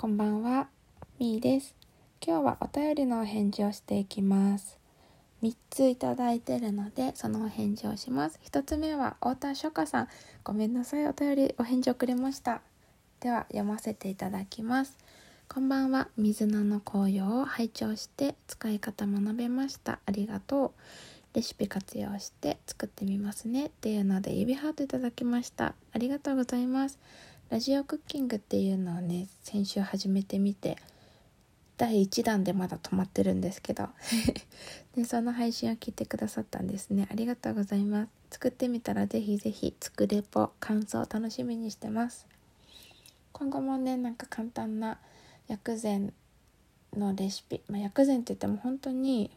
こんばんは、みーです。今日はお便りのお返事をしていきます。3ついただいてるので、そのお返事をします。1つ目は、太田書家さん。ごめんなさい、お便り、お返事遅れました。では、読ませていただきます。こんばんは、水菜の紅葉を拝聴して使い方学べました。ありがとう。レシピ活用して作ってみますねっていうので指ハートいただきました。ありがとうございます。ラジオクッキングっていうのをね先週始めてみて第1弾でまだ止まってるんですけど。でその配信を聞いてくださったんですね。ありがとうございます。作ってみたらぜひぜひ作れぽ感想楽しみにしてます。今後もねなんか簡単な薬膳のレシピ、まあ、薬膳って言っても本当に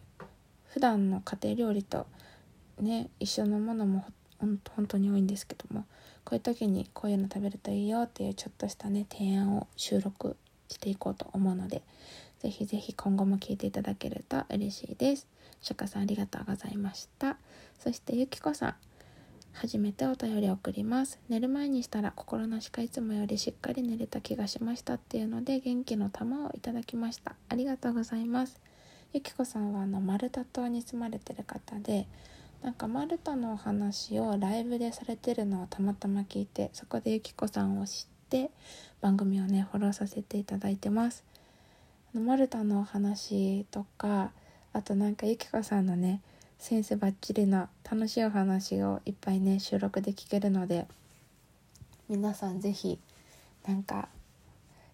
普段の家庭料理とね一緒のものもほ本当に多いんですけどもこういう時にこういうの食べるといいよっていうちょっとしたね提案を収録していこうと思うのでぜひぜひ今後も聞いていただけると嬉しいです。釈迦さんありがとうございました。そしてゆきこさん初めてお便り送ります。寝る前にしたら心なしかいつもよりしっかり寝れた気がしましたっていうので元気の玉をいただきました。ありがとうございます。ゆきこさんはあのマルタ島に住まれてる方でなんかマルタのお話をライブでされてるのをたまたま聞いてそこでゆきこさんを知って番組をねフォローさせていただいてます。マルタのお話とかあとなんかゆきこさんのねセンスバッチリな楽しいお話をいっぱいね収録で聞けるので皆さん是非なんか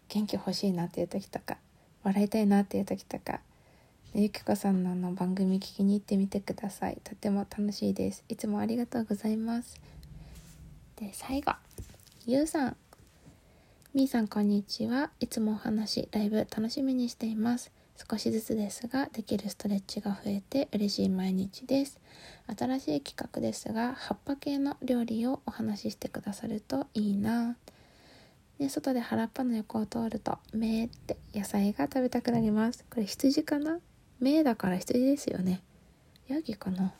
元気欲しいなっていう時とか笑いたいなっていう時とかゆきこさんのの番組聞きに行ってみてください。とても楽しいです。いつもありがとうございます。で最後。ゆうさん。みーさんこんにちは。いつもお話ライブ楽しみにしています。少しずつですができるストレッチが増えて嬉しい毎日です。新しい企画ですが葉っぱ系の料理をお話ししてくださるといいな。で外で原っぱの横を通るとめーって野菜が食べたくなります。これ羊かな？目だから羊ですよね。ヤギかな。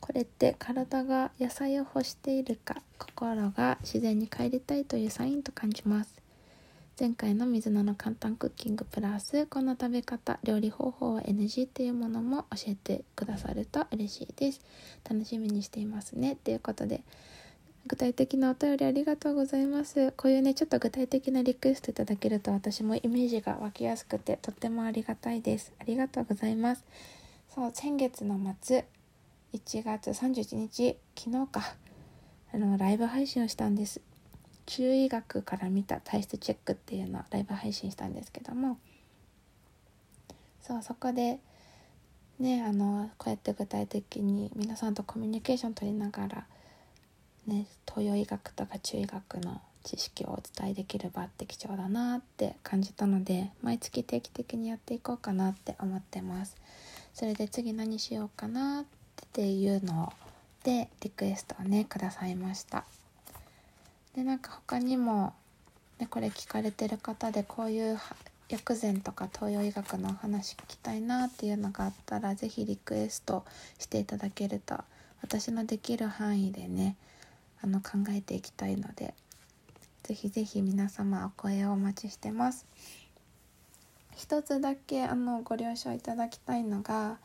これって体が野菜を欲しているか心が自然に帰りたいというサインと感じます。前回の水菜の簡単クッキングプラスこの食べ方料理方法は NG っていうものも教えてくださると嬉しいです。楽しみにしていますね。ということで具体的なお便りありがとうございます。こういうね、ちょっと具体的なリクエストいただけると私もイメージが湧きやすくてとってもありがたいです。ありがとうございます。そう、先月の末、1月31日、昨日か、あの、ライブ配信をしたんです。中医学から見た体質チェックっていうのをライブ配信したんですけども、そう、そこで、ね、あの、こうやって具体的に皆さんとコミュニケーション取りながら、ね、東洋医学とか中医学の知識をお伝えできる場って貴重だなって感じたので毎月定期的にやっていこうかなって思ってます。それで次何しようかなっていうのでリクエストをねくださいました。でなんか他にも、ね、これ聞かれてる方でこういう薬膳とか東洋医学のお話聞きたいなっていうのがあったら是非リクエストしていただけると私のできる範囲でねあの考えていきたいのでぜひぜひ皆様お声をお待ちしてます一つだけあのご了承いただきたいのが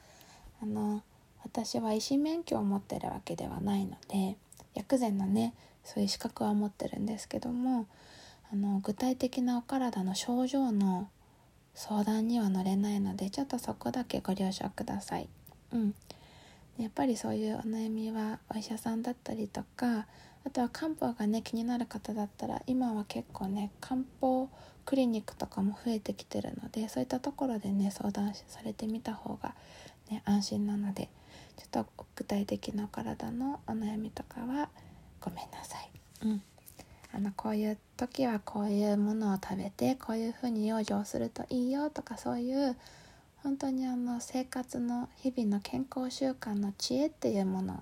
あの私は医師免許を持ってるわけではないので薬膳のねそういう資格は持ってるんですけどもあの具体的なお体の症状の相談には乗れないのでちょっとそこだけご了承ください。うん、やっぱりそういうお悩みはお医者さんだったりとかあとは漢方がね気になる方だったら今は結構ね漢方クリニックとかも増えてきてるのでそういったところでね相談されてみた方が、ね、安心なのでちょっと具体的な体のお悩みとかはごめんなさい。うんあのこういう時はこういうものを食べてこういうふうに養生するといいよとかそういう本当にあの生活の日々の健康習慣の知恵っていうもの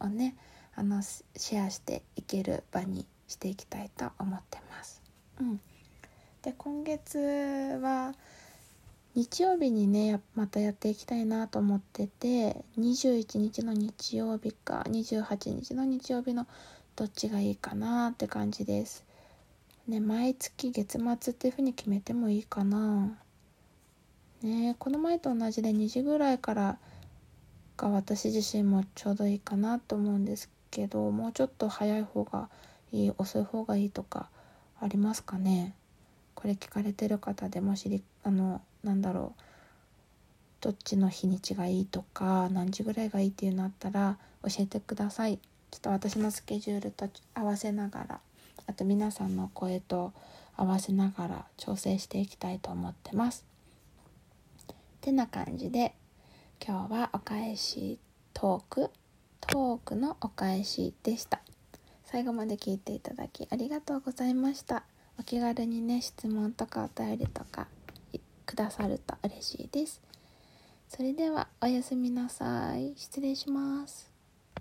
をねあのシェアしていける場にしていきたいと思ってます。うん、で今月は日曜日にねまたやっていきたいなと思ってて21日の日曜日か28日の日曜日のどっちがいいかなって感じです。ね毎月月末っていう風に決めてもいいかなねこの前と同じで2時ぐらいからが私自身もちょうどいいかなと思うんですけどもうちょっと早い方がいい遅い方がいいとかありますかね？これ聞かれてる方でもしりあのなんだろう。どっちの日にちがいいとか何時ぐらいがいいっていうのあったら教えてください。ちょっと私のスケジュールと合わせながらあと皆さんの声と合わせながら調整していきたいと思ってます。てな感じで今日はお返しトークトークのお返しでした。最後まで聞いていただきありがとうございました。お気軽にね質問とかお便りとかくださると嬉しいです。それではおやすみなさい。失礼します。